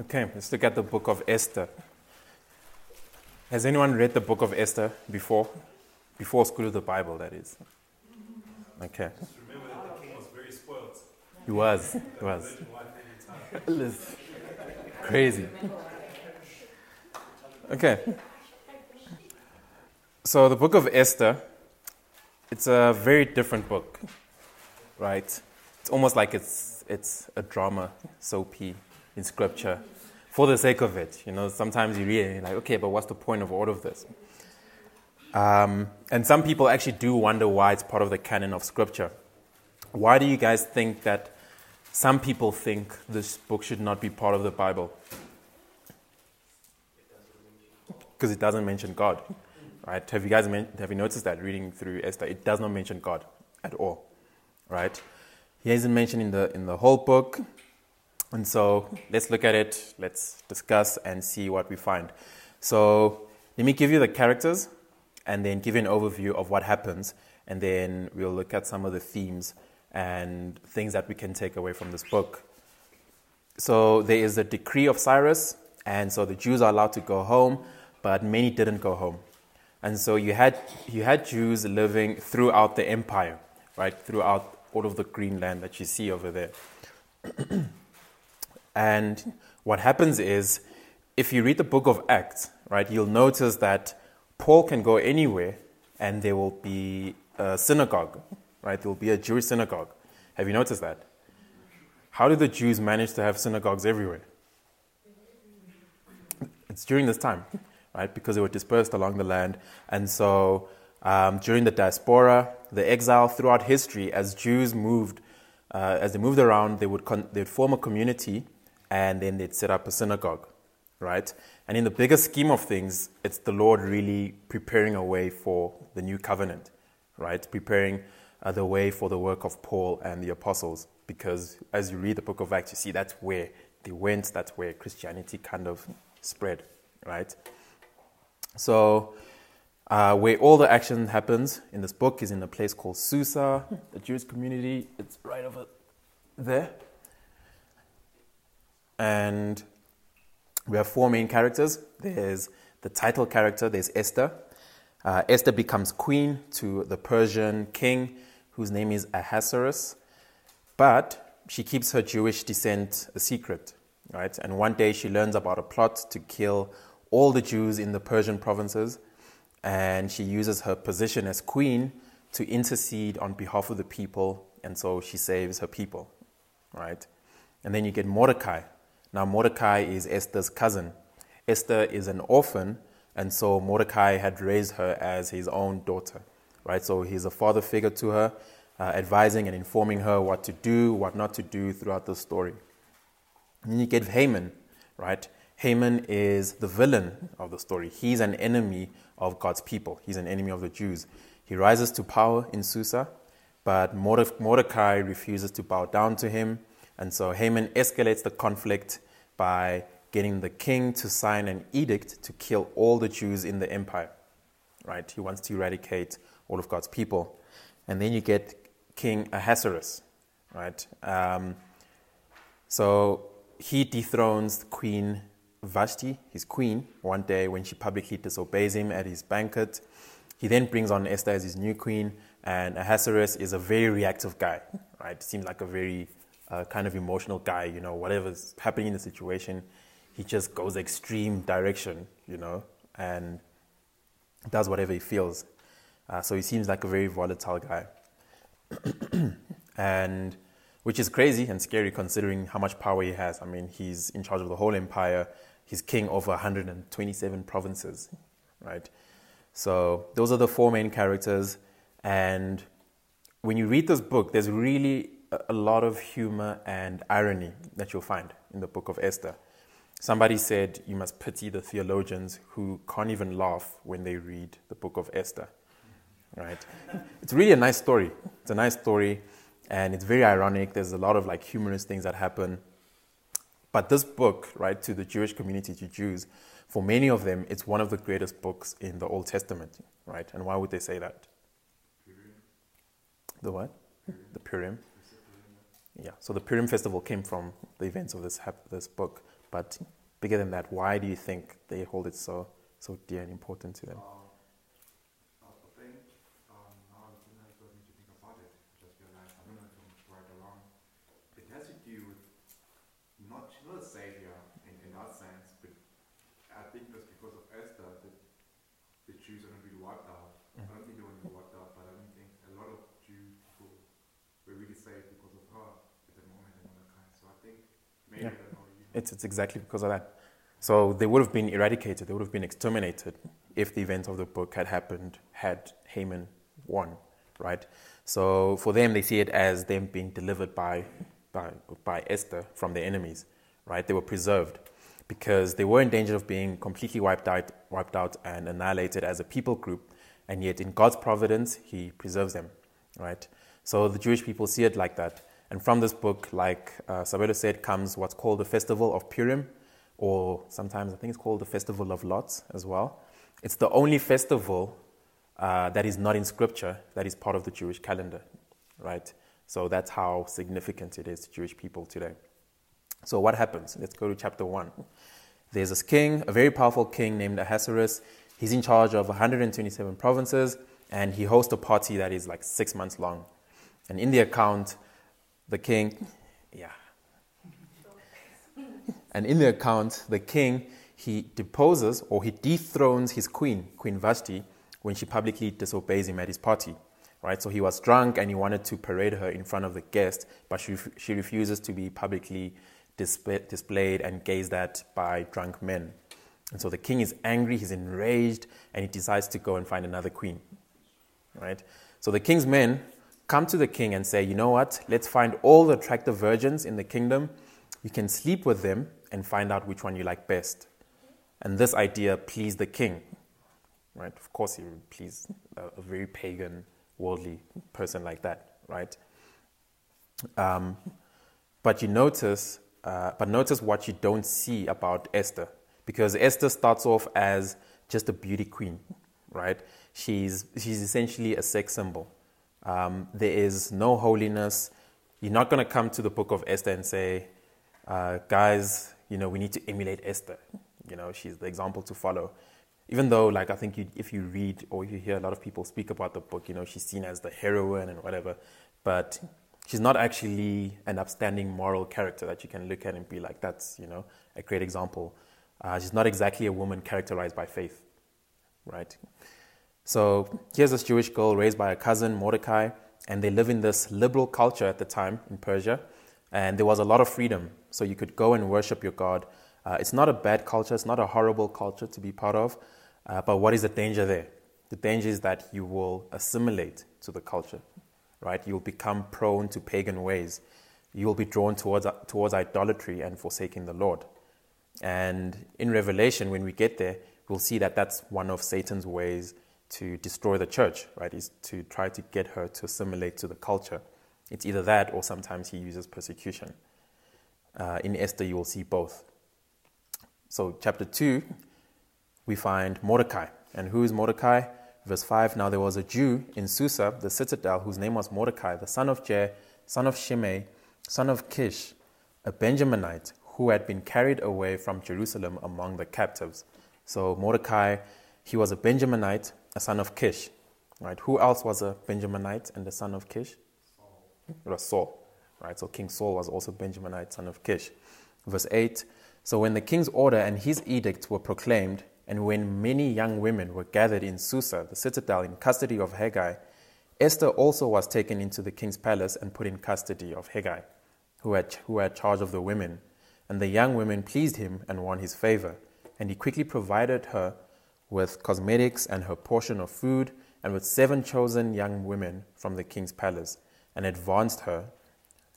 Okay, let's look at the book of Esther. Has anyone read the book of Esther before? Before school of the Bible, that is. Okay. Just remember that the king was very spoiled. He was. He was. It's Crazy. Okay. So the book of Esther, it's a very different book, right? It's almost like it's it's a drama, soapy in scripture, for the sake of it. You know, sometimes you read and you're like, okay, but what's the point of all of this? Um, and some people actually do wonder why it's part of the canon of scripture. Why do you guys think that some people think this book should not be part of the Bible? Because it doesn't mention God, right? Have you guys men- have you noticed that reading through Esther? It does not mention God at all, right? He isn't mentioned in the in the whole book, and so let's look at it. Let's discuss and see what we find. So let me give you the characters, and then give you an overview of what happens, and then we'll look at some of the themes and things that we can take away from this book. So there is a decree of Cyrus, and so the Jews are allowed to go home, but many didn't go home. And so you had, you had Jews living throughout the empire, right? Throughout all of the green land that you see over there. and what happens is, if you read the book of Acts, right, you'll notice that Paul can go anywhere and there will be a synagogue, right? There will be a Jewish synagogue. Have you noticed that? How did the Jews manage to have synagogues everywhere? It's during this time, right? Because they were dispersed along the land. And so um, during the diaspora, the exile throughout history, as Jews moved, uh, as they moved around, they would, con- they'd form a community and then they'd set up a synagogue, right? And in the bigger scheme of things, it's the Lord really preparing a way for the new covenant, right? Preparing uh, the way for the work of Paul and the apostles. Because as you read the book of Acts, you see that's where they went, that's where Christianity kind of spread, right? So, uh, where all the action happens in this book is in a place called Susa, the Jewish community. It's right over there. And we have four main characters. There's the title character, there's Esther. Uh, Esther becomes queen to the Persian king, whose name is Ahasuerus, but she keeps her Jewish descent a secret, right? And one day she learns about a plot to kill all the Jews in the Persian provinces, and she uses her position as queen to intercede on behalf of the people, and so she saves her people, right? And then you get Mordecai. Now, Mordecai is Esther's cousin. Esther is an orphan, and so Mordecai had raised her as his own daughter, right? So he's a father figure to her, uh, advising and informing her what to do, what not to do throughout the story. And then you get Haman, right? Haman is the villain of the story. He's an enemy of God's people, he's an enemy of the Jews. He rises to power in Susa, but Mordecai refuses to bow down to him. And so Haman escalates the conflict by getting the king to sign an edict to kill all the Jews in the empire. Right? He wants to eradicate all of God's people. And then you get King Ahasuerus. Right? Um, so he dethrones Queen Vashti, his queen, one day when she publicly disobeys him at his banquet. He then brings on Esther as his new queen, and Ahasuerus is a very reactive guy, right? Seems like a very uh, kind of emotional guy, you know, whatever's happening in the situation, he just goes extreme direction, you know, and does whatever he feels. Uh, so he seems like a very volatile guy. and which is crazy and scary considering how much power he has. I mean, he's in charge of the whole empire. He's king over 127 provinces, right? So those are the four main characters. And when you read this book, there's really a lot of humor and irony that you'll find in the book of Esther. Somebody said you must pity the theologians who can't even laugh when they read the book of Esther. Right? It's really a nice story. It's a nice story and it's very ironic. There's a lot of like humorous things that happen. But this book, right, to the Jewish community, to Jews, for many of them, it's one of the greatest books in the Old Testament, right? And why would they say that? The what? The Purim. Yeah. So the Purim festival came from the events of this this book. But bigger than that, why do you think they hold it so, so dear and important to them? Um, I think um, now I'm thinking I need to think about it. Just realized I don't know if I'm right or wrong. It has to do with not not a savior in, in that sense, but I think that's because of Esther that the Jews are not really wiped out. I don't think they want to be wiped out, but I don't think a lot of Jew people were really saved because of her at the moment and all that kind. So I think maybe Yeah. I don't know. You know. It's, exactly because of that. So they would have been eradicated, they would have been exterminated if the events of the book had happened had Haman won, right? So for them, they see it as them being delivered by, by, by Esther from their enemies, right? They were preserved because they were in danger of being completely wiped out, wiped out and annihilated as a people group, and yet in God's providence, He preserves them, right? So the Jewish people see it like that. And from this book, like uh, said, comes what's called the Festival of Purim, or sometimes I think it's called the Festival of Lots as well. It's the only festival uh, that is not in scripture that is part of the Jewish calendar, right? So that's how significant it is to Jewish people today. So what happens? Let's go to chapter 1. There's this king, a very powerful king named Ahasuerus. He's in charge of 127 provinces, and he hosts a party that is like six months long. And in the account, the king, yeah. And in the account, the king, he deposes or he dethrones his queen, Queen Vashti, when she publicly disobeys him at his party. Right? So he was drunk and he wanted to parade her in front of the guests, but she, she refuses to be publicly display, displayed and gazed at by drunk men. And so the king is angry, he's enraged, and he decides to go and find another queen. Right? So the king's men come to the king and say, You know what? Let's find all the attractive virgins in the kingdom. You can sleep with them and find out which one you like best. And this idea pleased the king. Right? Of course, he would please a, very pagan, worldly person like that, right? Um, but you notice, uh, but notice what you don't see about Esther, because Esther starts off as just a beauty queen, right? She's she's essentially a sex symbol. Um, there is no holiness. You're not going to come to the book of Esther and say, uh, guys, you know, we need to emulate Esther. You know, she's the example to follow. Even though, like, I think you, if you read or you hear a lot of people speak about the book, you know, she's seen as the heroine and whatever, but she's not actually an upstanding moral character that you can look at and be like, that's, you know, a great example. Uh, she's not exactly a woman characterized by faith, right? So here's this Jewish girl raised by a cousin, Mordecai, and they live in this liberal culture at the time in Persia, and there was a lot of freedom. So you could go and worship your God. Uh, it's not a bad culture, it's not a horrible culture to be part of, uh, but what is the danger there? The danger is that you will assimilate to the culture, right? You'll become prone to pagan ways. You will be drawn towards, towards idolatry and forsaking the Lord. And in Revelation, when we get there, we'll see that that's one of Satan's ways to destroy the church, right? Is to try to get her to assimilate to the culture. It's either that or sometimes he uses persecution. Uh, in Esther, you will see both. So, chapter 2, we find Mordecai. And who is Mordecai? Verse 5 Now there was a Jew in Susa, the citadel, whose name was Mordecai, the son of Jair, son of Shimei, son of Kish, a Benjaminite, who had been carried away from Jerusalem among the captives. So, Mordecai, he was a Benjaminite, a son of Kish. Right? Who else was a Benjaminite and the son of Kish? It was Saul. Right? So King Saul was also Benjaminite, son of Kish. Verse 8 So when the king's order and his edict were proclaimed, and when many young women were gathered in Susa, the citadel, in custody of Hegai, Esther also was taken into the king's palace and put in custody of Hegai, who had, who had charge of the women. And the young women pleased him and won his favor. And he quickly provided her with cosmetics and her portion of food, and with seven chosen young women from the king's palace, and advanced her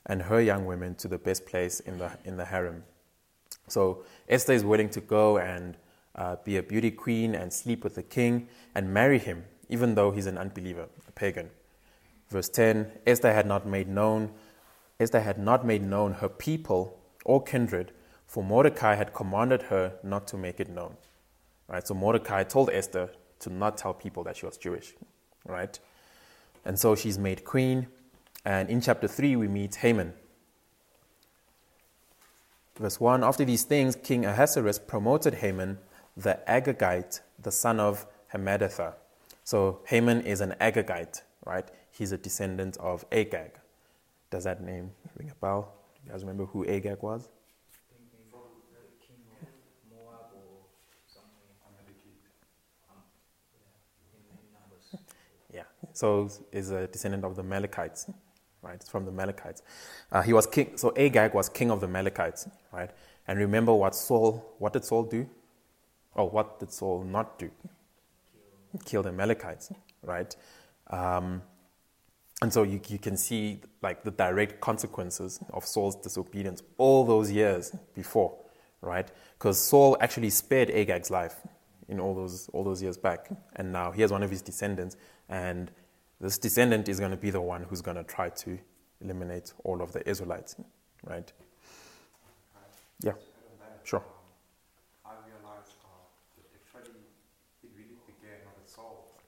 and her young women to the best place in the, in the harem. So Esther is willing to go and uh, be a beauty queen and sleep with the king and marry him, even though he's an unbeliever, a pagan. Verse 10 Esther had not made known, Esther had not made known her people or kindred, for Mordecai had commanded her not to make it known. Right? So Mordecai told Esther to not tell people that she was Jewish. Right? And so she's made queen. And in chapter 3, we meet Haman. verse 1 After these things, King Ahasuerus promoted Haman the Agagite, the son of Hammedatha. So Haman is an Agagite, right? He's a descendant of Agag. Does that name ring a bell? Do you guys remember who Agag was? Thinking from the king of Moab or something. Um, yeah, in, in numbers. Yeah. So is a descendant of the Amalekites, right? It's from the Amalekites. Uh, he was king. So Agag was king of the Amalekites, right? And remember what Saul? What did Saul do? Oh, what did Saul not do? Kill the Amalekites, right? Um, and so you, you can see like the direct consequences of Saul's disobedience all those years before, right? Because Saul actually spared Agag's life in all those all those years back, and now he has one of his descendants, and this descendant is going to be the one who's going to try to eliminate all of the Israelites, right? Yeah, Sure. um, I realized uh, that actually it really began with Saul,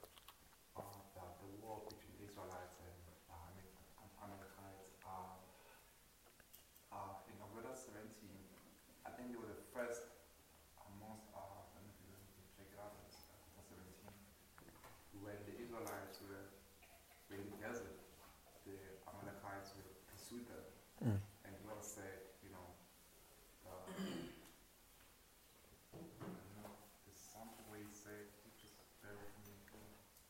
uh, the, the war between Israelites and uh, Amal- Am- Amalekites. Uh, uh, in Exodus 17, I think they were the first amongst, uh, I don't know if you can check it out, it's Exodus 17, when the Israelites were, were in the desert, the Amalekites would pursue them. Mm. And God said, you know, uh, there's some way say, just bear with me, to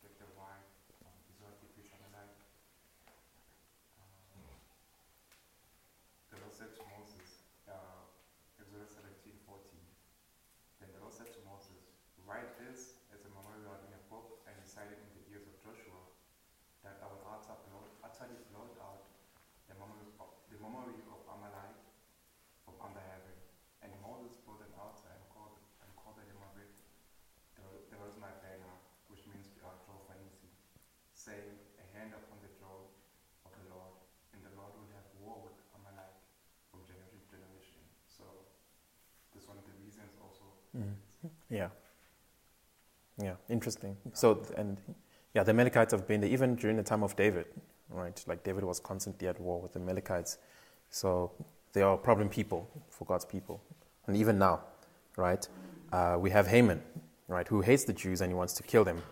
get the right, um, Israel decrease on the night. Um, the Lord said to Moses, uh, Exodus 17, 14, then the Lord said to Moses, write this as a memorial in a book and recite it in the ears of Joshua, that I will utter, blot- utterly blot out the memory of, the memory of Amalek from under heaven. And Moses built an altar and called, and called the name of it, there, there was my banner, which means uh, Jehovah Nissi, saying, a hand upon the jaw of the Lord, and the Lord will have war with Amalek from generation to generation. So, this one of the reasons also. Mm. Yeah, yeah. Interesting. So and yeah, the Amalekites have been there even during the time of David, right? Like David was constantly at war with the Amalekites, so they are problem people for God's people, and even now, right? Uh, we have Haman, right, who hates the Jews and he wants to kill them,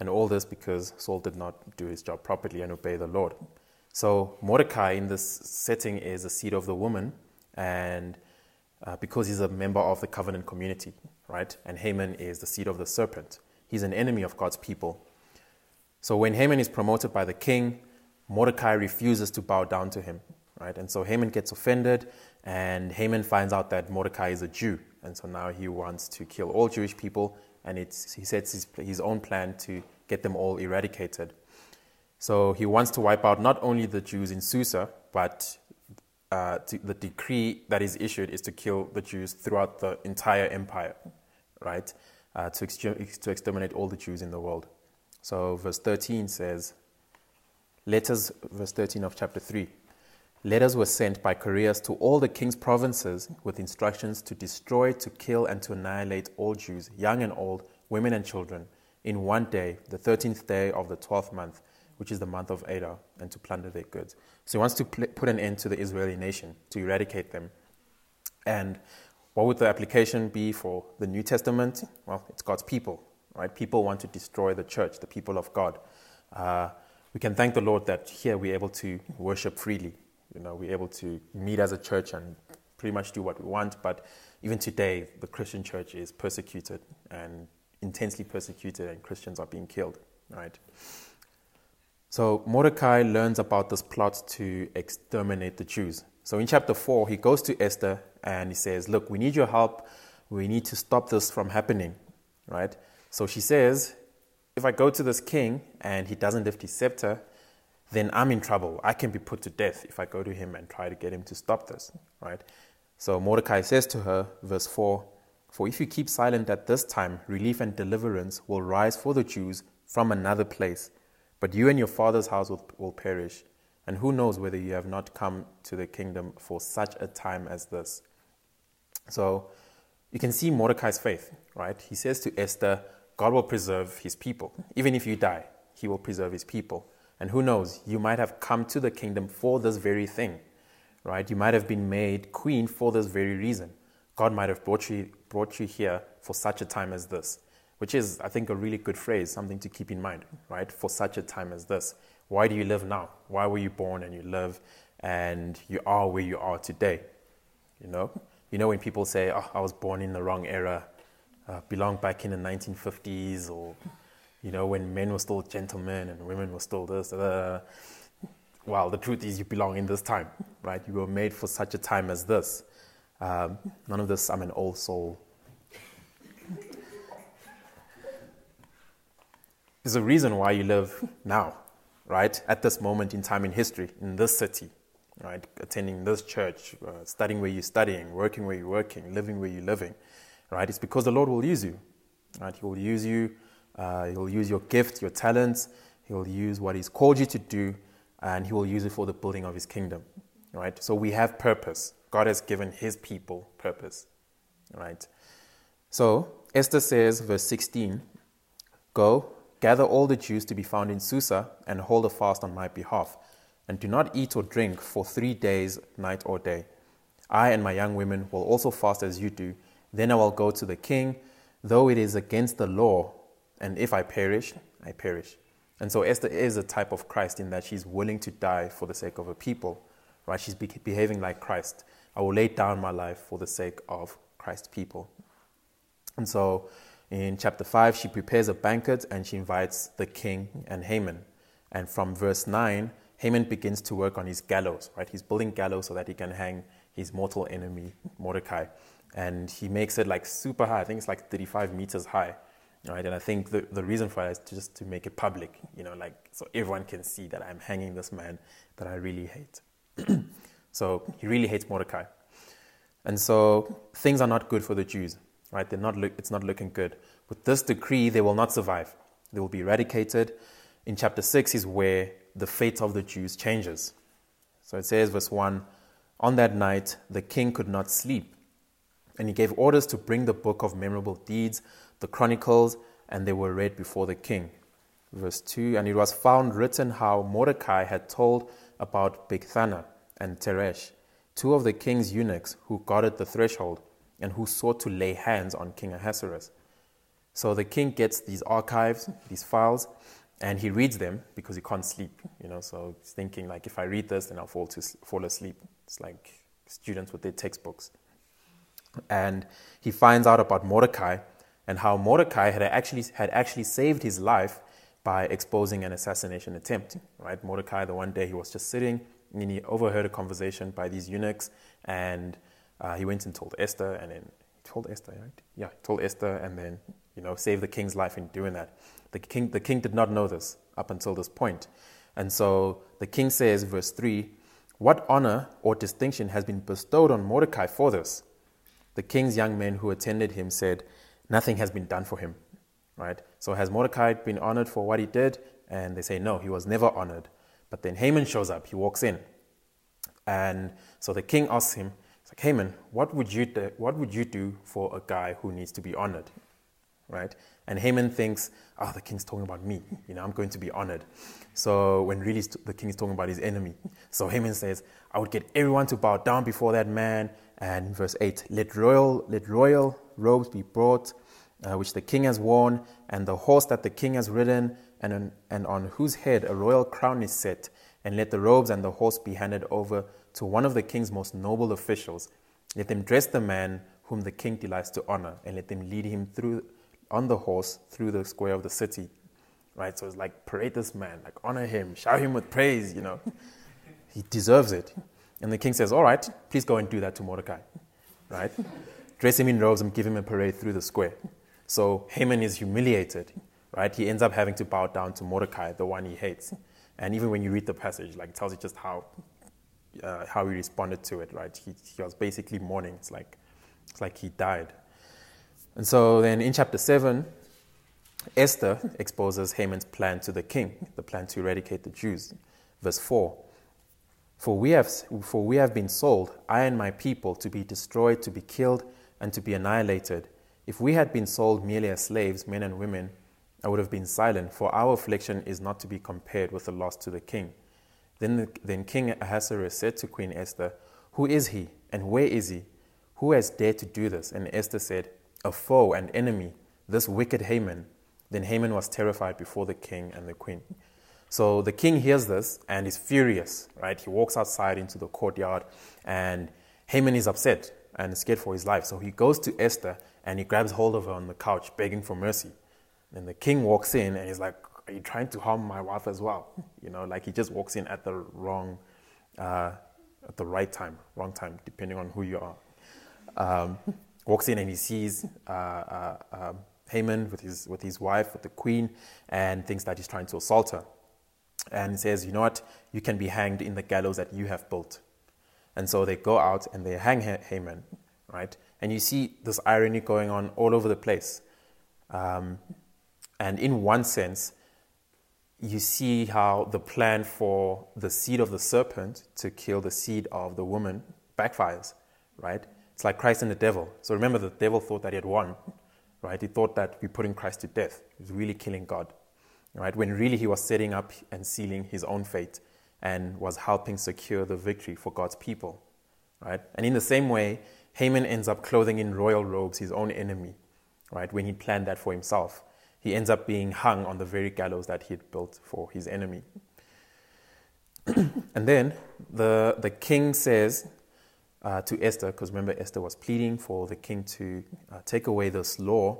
and all this because Saul did not do his job properly and obey the Lord. So Mordecai in this setting is a seed of the woman, and uh, because he's a member of the covenant community, right? And Haman is the seed of the serpent. He's an enemy of God's people. So when Haman is promoted by the king, Mordecai refuses to bow down to him, right? And so Haman gets offended, and Haman finds out that Mordecai is a Jew, and so now he wants to kill all Jewish people, and he sets his, his own plan to get them all eradicated. So he wants to wipe out not only the Jews in Susa, but uh, to, the decree that is issued is to kill the Jews throughout the entire empire, right? Uh, to, exter- to exterminate all the Jews in the world. So verse 13 says, Letters, verse 13 of chapter 3. Letters were sent by couriers to all the king's provinces with instructions to destroy, to kill, and to annihilate all Jews, young and old, women and children, in one day, the 13th day of the 12th month, which is the month of Adar, and to plunder their goods. So he wants to pl- put an end to the Israeli nation, to eradicate them. And what would the application be for the New Testament? Well, it's God's people, right? People want to destroy the church, the people of God. Uh, we can thank the Lord that here we're able to worship freely. You know, we're able to meet as a church and pretty much do what we want. But even today, the Christian church is persecuted and intensely persecuted, and Christians are being killed, right? So Mordecai learns about this plot to exterminate the Jews. So in chapter 4, he goes to Esther and he says, Look, we need your help. We need to stop this from happening, right? So she says, If I go to this king and he doesn't lift his scepter, then I'm in trouble. I can be put to death if I go to him and try to get him to stop this, right? So Mordecai says to her, verse 4 For if you keep silent at this time, relief and deliverance will rise for the Jews from another place, but you and your father's house will, will perish. And who knows whether you have not come to the kingdom for such a time as this? So you can see Mordecai's faith, right? He says to Esther, God will preserve his people. Even if you die, he will preserve his people. And who knows, you might have come to the kingdom for this very thing, right? You might have been made queen for this very reason. God might have brought you, brought you here for such a time as this, which is, I think, a really good phrase, something to keep in mind, right? For such a time as this. Why do you live now? Why were you born and you live and you are where you are today? You know? You know, when people say, oh, I was born in the wrong era, uh, belonged back in the 1950s, or, you know, when men were still gentlemen and women were still this, uh, well, the truth is you belong in this time, right? You were made for such a time as this. Um, none of this, I'm an old soul. There's a reason why you live now, right? At this moment in time in history, in this city, right? Attending this church, uh, studying where you're studying, working where you're working, living where you're living, right? It's because the Lord will use you, right? He will use you, uh, He'll use your gift, your talents, He'll use what He's called you to do, and He will use it for the building of His kingdom, right? So we have purpose. God has given His people purpose, right? So Esther says, verse 16, Go, gather all the Jews to be found in Susa, and hold a fast on my behalf, and do not eat or drink for three days, night or day. I and my young women will also fast as you do. Then I will go to the king, though it is against the law, and if I perish, I perish. And so Esther is a type of Christ in that she's willing to die for the sake of her people, right? She's be- behaving like Christ. I will lay down my life for the sake of Christ's people. And so in chapter 5, she prepares a banquet and she invites the king and Haman. And from verse 9, Haman begins to work on his gallows, right? He's building gallows so that he can hang his mortal enemy, Mordecai. And he makes it like super high. I think it's like 35 meters high, right? And I think the, the reason for that is just to make it public, you know, like so everyone can see that I'm hanging this man that I really hate. so he really hates Mordecai. And so things are not good for the Jews, right? They're not it's not looking good. With this decree, they will not survive. They will be eradicated. In chapter 6 is where the fate of the Jews changes. So it says, verse 1 On that night, the king could not sleep, and he gave orders to bring the book of memorable deeds, the chronicles, and they were read before the king. Verse 2 And it was found written how Mordecai had told about Bigthana and Teresh, two of the king's eunuchs who guarded the threshold and who sought to lay hands on King Ahasuerus. So the king gets these archives, these files, and he reads them because he can't sleep. You know, so he's thinking like, if I read this, then I'll fall to fall asleep. It's like students with their textbooks. And he finds out about Mordecai and how Mordecai had actually had actually saved his life by exposing an assassination attempt. Right, Mordecai. The one day he was just sitting and he overheard a conversation by these eunuchs, and uh, he went and told Esther, and then he told Esther, right? Yeah, he told Esther, and then you know saved the king's life in doing that. The king, the king did not know this up until this. And so the king says, verse 3 What honor or distinction has been bestowed on Mordecai for this? The king's young men who attended him said, Nothing has been done for him. Right? So has Mordecai been honored for what he did? And they say, No, he was never honored. But then Haman shows up, he walks in. And so the king asks him, Haman, what would you do, what would you do for a guy who needs to be honored? Right? And Haman thinks, oh, the king's talking about me. You know, I'm going to be honored. So when really the king is talking about his enemy. So Haman says, I would get everyone to bow down before that man. And verse 8, let royal, let royal robes be brought, uh, which the king has worn, and the horse that the king has ridden, and and on whose head a royal crown is set. And let the robes and the horse be handed over to one of the king's most noble officials. Let them dress the man whom the king delights to honor, and let them lead him through on the horse through the square of the city. Right? So it's like parade this man, like honor him, shout him with praise, you know. he deserves it. And the king says, All right, please go and do that to Mordecai. Right? Dress him in robes and give him a parade through the square. So Haman is humiliated, right? He ends up having to bow down to Mordecai, the one he hates. And even when you read the passage, like it tells you just how uh, how he responded to it, right? He, he was basically mourning. It's like it's like he died. And so then in chapter 7, Esther exposes Haman's plan to the king, the plan to eradicate the Jews. Verse 4 For we have, for we have been sold, I and my people, to be destroyed, to be killed, and to be annihilated. If we had been sold merely as slaves, men and women, I would have been silent, for our affliction is not to be compared with the loss to the king. Then, the, then King Ahasuerus said to Queen Esther, Who is he and where is he? Who has dared to do this? And Esther said, A foe, and enemy, this wicked Haman. Then Haman was terrified before the king and the queen. So the king hears this and is furious, right? He walks outside into the courtyard and Haman is upset and scared for his life. So he goes to Esther and he grabs hold of her on the couch, begging for mercy. And the king walks in and he's like, Are you trying to harm my wife as well? You know, like he just walks in at the wrong, uh, at the right time, wrong time, depending on who you are. Um, walks in and he sees uh, uh, um, Haman with his, with his wife, with the queen, and thinks that he's trying to assault her. And he says, You know what? You can be hanged in the gallows that you have built. And so they go out and they hang Haman, right? And you see this irony going on all over the place. Um, and in one sense, you see how the plan for the seed of the serpent to kill the seed of the woman backfires, right? It's like Christ and the devil. So remember, the devil thought that he had won, right? He thought that we putting Christ to death. He was really killing God, right? When really he was setting up and sealing his own fate and was helping secure the victory for God's people, right? And in the same way, Haman ends up clothing in royal robes his own enemy, right? When he planned that for himself he ends up being hung on the very gallows that he had built for his enemy. and then the, the king says uh, to Esther, because remember, Esther was pleading for the king to uh, take away this law.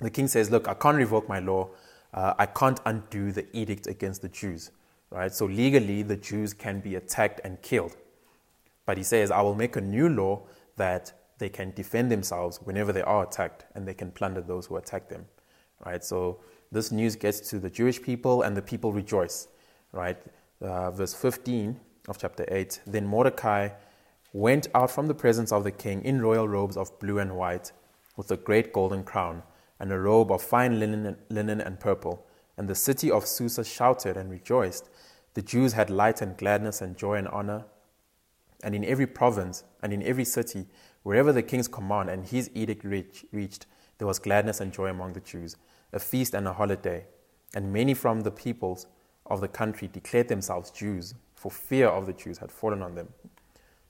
The king says, Look, I can't revoke my law. Uh, I can't undo the edict against the Jews. Right? So legally, the Jews can be attacked and killed. But he says, I will make a new law that they can defend themselves whenever they are attacked and they can plunder those who attack them right? So this news gets to the Jewish people, and the people rejoice, right? Uh, verse 15 of chapter 8 Then Mordecai went out from the presence of the king in royal robes of blue and white, with a great golden crown, and a robe of fine linen, linen and purple. And the city of Susa shouted and rejoiced. The Jews had light and gladness and joy and honor. And in every province and in every city, wherever the king's command and his edict reach, reached, there was gladness and joy among the Jews a feast and a holiday, and many from the peoples of the country declared themselves Jews, for fear of the Jews had fallen on them.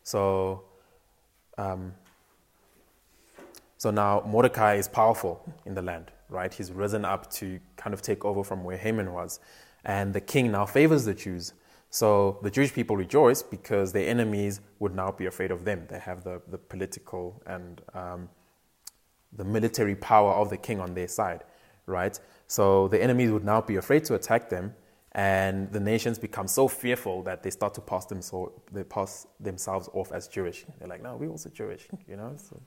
So, um, so now Mordecai is powerful in the land, right? He's risen up to kind of take over from where Haman was. And the king now favors the Jews. So the Jewish people rejoice because their enemies would now be afraid of them. They have the, the political and um, the military power of the king on their side right? So the enemies would now be afraid to attack them, and the nations become so fearful that they start to pass, them so, they pass themselves off as Jewish. They're like, no, we're also Jewish, you know, so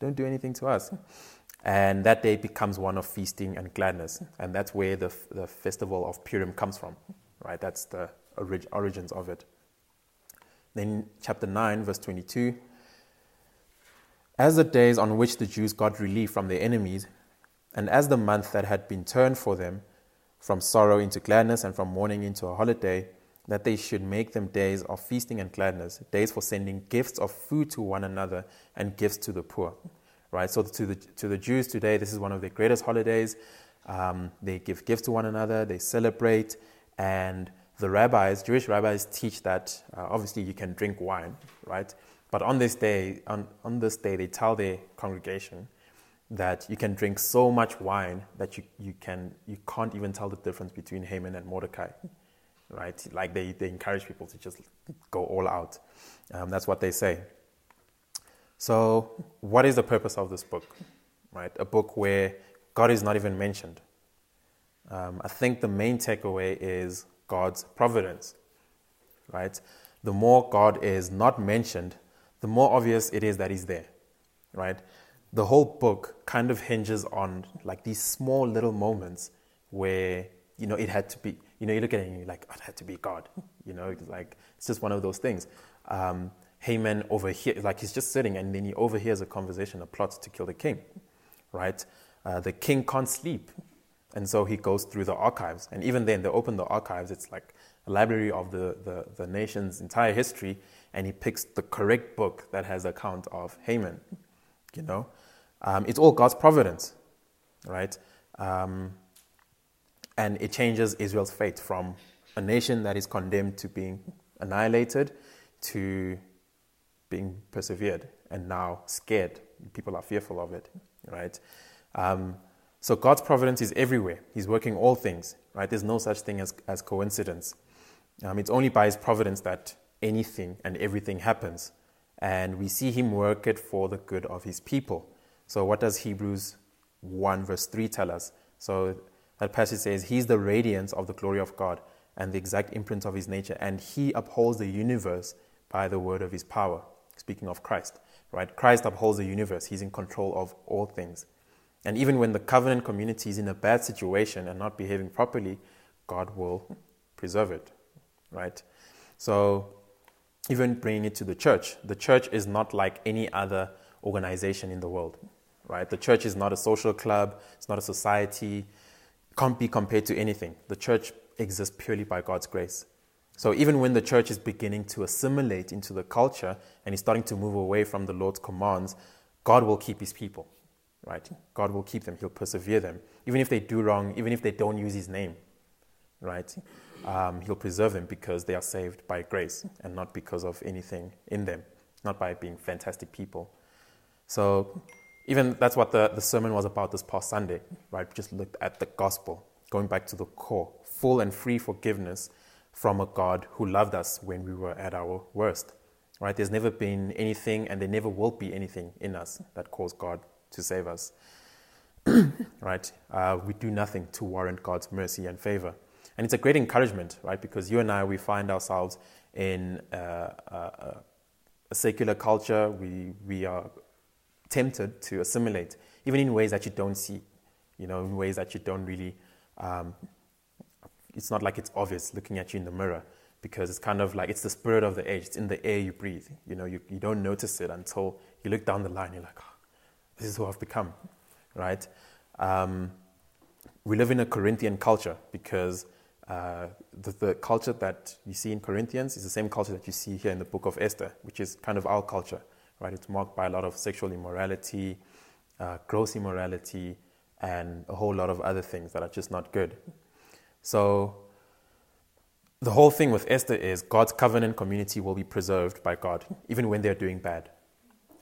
don't do anything to us. And that day becomes one of feasting and gladness, and that's where the, the festival of Purim comes from, right? That's the orig- origins of it. Then, chapter 9, verse 22. As the days on which the Jews got relief from their enemies and as the month that had been turned for them from sorrow into gladness and from mourning into a holiday, that they should make them days of feasting and gladness, days for sending gifts of food to one another and gifts to the poor. Right? So to the, to the Jews today, this is one of their greatest holidays. Um, they give gifts to one another, they celebrate, and the rabbis, Jewish rabbis, teach that uh, obviously you can drink wine, right? But on this day, on, on this day, they tell their congregation that you can drink so much wine that you, you, can, you can't even tell the difference between Haman and Mordecai, right? Like they, they encourage people to just go all out. Um, that's what they say. So, what is the purpose of this book, right? A book where God is not even mentioned. Um, I think the main takeaway is God's providence, right? The more God is not mentioned, the more obvious it is that He's there, right? The whole book kind of hinges on like these small little moments where you know it had to be you know you look at it and you're like oh, it had to be god you know like it's just one of those things. Um, haman overhears like he's just sitting and then he overhears a conversation a plot to kill the king right? Uh, the king can't sleep. And so he goes through the archives. And even then they open the archives. It's like a library of the, the, the nation's entire history. And he picks the correct book that has account of haman you know um, it's all God's providence, right? Um, and it changes Israel's fate from a nation that is condemned to being annihilated to being persevered and now scared. People are fearful of it, right? Um, so God's providence is everywhere. He's working all things, right? There's no such thing as, as coincidence. Um, it's only by His providence that anything and everything happens. And we see Him work it for the good of His people. So, what does Hebrews 1, verse 3 tell us? So, that passage says, He's the radiance of the glory of God and the exact imprint of His nature, and He upholds the universe by the word of His power. Speaking of Christ, right? Christ upholds the universe, He's in control of all things. And even when the covenant community is in a bad situation and not behaving properly, God will preserve it, right? So, even bringing it to the church, the church is not like any other organization in the world, right? The church is not a social club, it's not a society, can't be compared to anything. The church exists purely by God's grace. So even when the church is beginning to assimilate into the culture and is starting to move away from the Lord's commands, God will keep his people, right? God will keep them. He'll persevere them. Even if they do wrong, even if they don't use his name, right? Um, he'll preserve them because they are saved by grace and not because of anything in them, not by being fantastic people. So even that's what the, the sermon was about this past Sunday, right? Just looked at the gospel, going back to the core, full and free forgiveness from a God who loved us when we were at our worst, right? There's never been anything, and there never will be anything in us that caused God to save us, right? Uh, we do nothing to warrant God's mercy and favor. And it's a great encouragement, right? Because you and I, we find ourselves in uh, a, a secular culture. We, we are tempted to assimilate, even in ways that you don't see, you know, in ways that you don't really, um, it's not like it's obvious looking at you in the mirror because it's kind of like it's the spirit of the age. It's in the air you breathe. You know, you, you don't notice it until you look down the line. You're like, oh, this is who I've become, right? Um, we live in a Corinthian culture because uh, the, the, culture that you see in Corinthians is the same culture that you see here in the book of Esther, which is kind of our culture right? It's marked by a lot of sexual immorality, uh, gross immorality, and a whole lot of other things that are just not good. So, the whole thing with Esther is God's covenant community will be preserved by God, even when they're doing bad,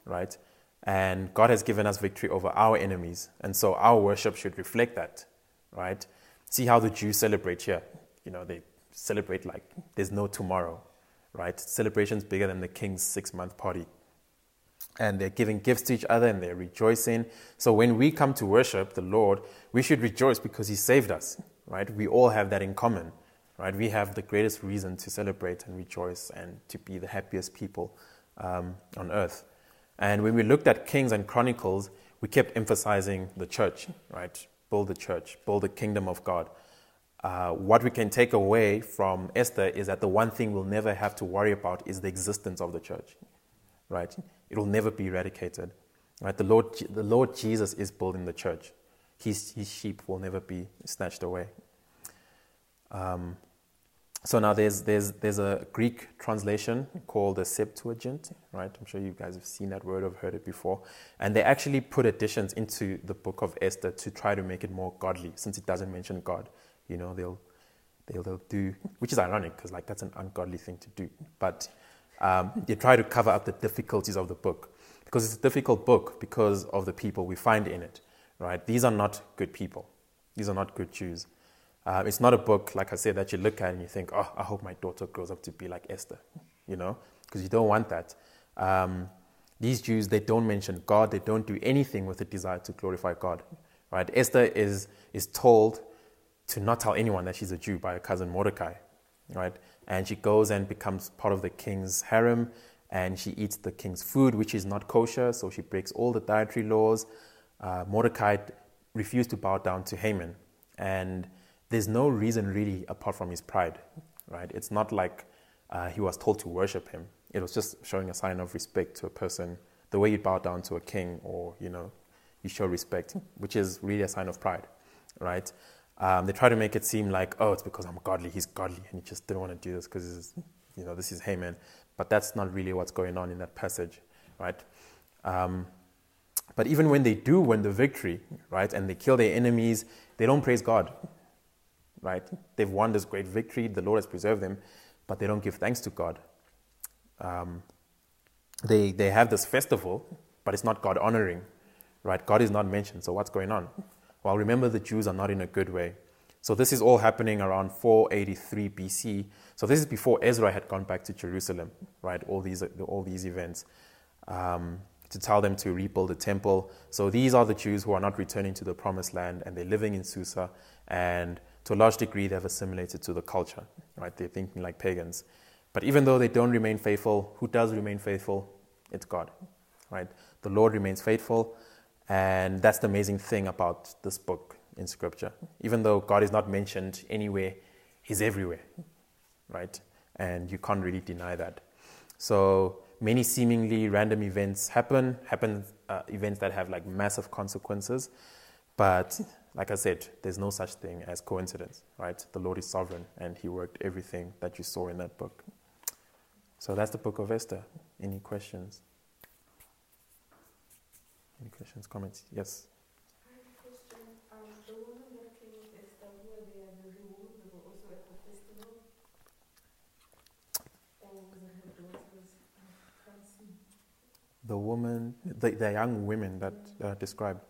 right? And God has given us victory over our enemies, and so our worship should reflect that, right? See how the Jews celebrate here. You know, they celebrate like there's no tomorrow, right? Celebrations bigger than the king's six month party and they're giving gifts to each other and they're rejoicing. So when we come to worship the Lord, we should rejoice because He saved us, right? We all have that in common, right? We have the greatest reason to celebrate and rejoice and to be the happiest people um, on earth. And when we looked at Kings and Chronicles, we kept emphasizing the church, right? Build the church, build the kingdom of God. Uh, what we can take away from Esther is that the one thing we'll never have to worry about is the existence of the church, right? It will never be eradicated. Right? The, Lord, the Lord Jesus is building the church. His, his sheep will never be snatched away. Um, so now there's, there's, there's a Greek translation called the Septuagint, right? I'm sure you guys have seen that word or heard it before. And they actually put additions into the book of Esther to try to make it more godly, since it doesn't mention God. You know, they'll, they'll, they'll do, which is ironic because like that's an ungodly thing to do. But um, they try to cover up the difficulties of the book because it's a difficult book because of the people we find in it, right? These are not good people. These are not good Jews. Uh, it's not a book, like I said, that you look at and you think, oh, I hope my daughter grows up to be like Esther, you know, because you don't want that. Um, these Jews, they don't mention God, they don't do anything with a desire to glorify God, right? Esther is, is told to not tell anyone that she's a Jew by her cousin Mordecai, right? And she goes and becomes part of the king's harem and she eats the king's food, which is not kosher, so she breaks all the dietary laws. Uh, Mordecai refused to bow down to Haman, and there's no reason really apart from his pride, right? It's not like uh, he was told to worship him. It was just showing a sign of respect to a person, the way you bow down to a king, or you know, you show respect, which is really a sign of pride, right? Um, they try to make it seem like, oh, it's because I'm godly, he's godly, and he just didn't want to do this because, you know, this is Haman. But that's not really what's going on in that passage, right? Um, but even when they do win the victory, right, and they kill their enemies, they don't praise God, right? They've won this great victory, the Lord has preserved them, but they don't give thanks to God. Um, they, they have this festival, but it's not God honoring, right? God is not mentioned. So what's going on? Well, remember the Jews are not in a good way. So this is all happening around 483 BC. So this is before Ezra had gone back to Jerusalem, right? All these, all these events. Um, to tell them to rebuild the temple. So these are the Jews who are not returning to the promised land and they're living in Susa and to a large degree they've assimilated to the culture, right? They're thinking like pagans. But even though they don't remain faithful, who does remain faithful? It's God, right? The Lord remains faithful, and that's the amazing thing about this book in Scripture. Even though God is not mentioned anywhere, He's everywhere, right? And you can't really deny that. So many seemingly random events happen, happen uh, events that have like massive consequences, but like I said, there's no such thing as coincidence, right? The Lord is sovereign and He worked everything that you saw in that book. So that's the book of Esther. Any questions? Any questions, comments? Yes? The woman, the, the young women that uh, described.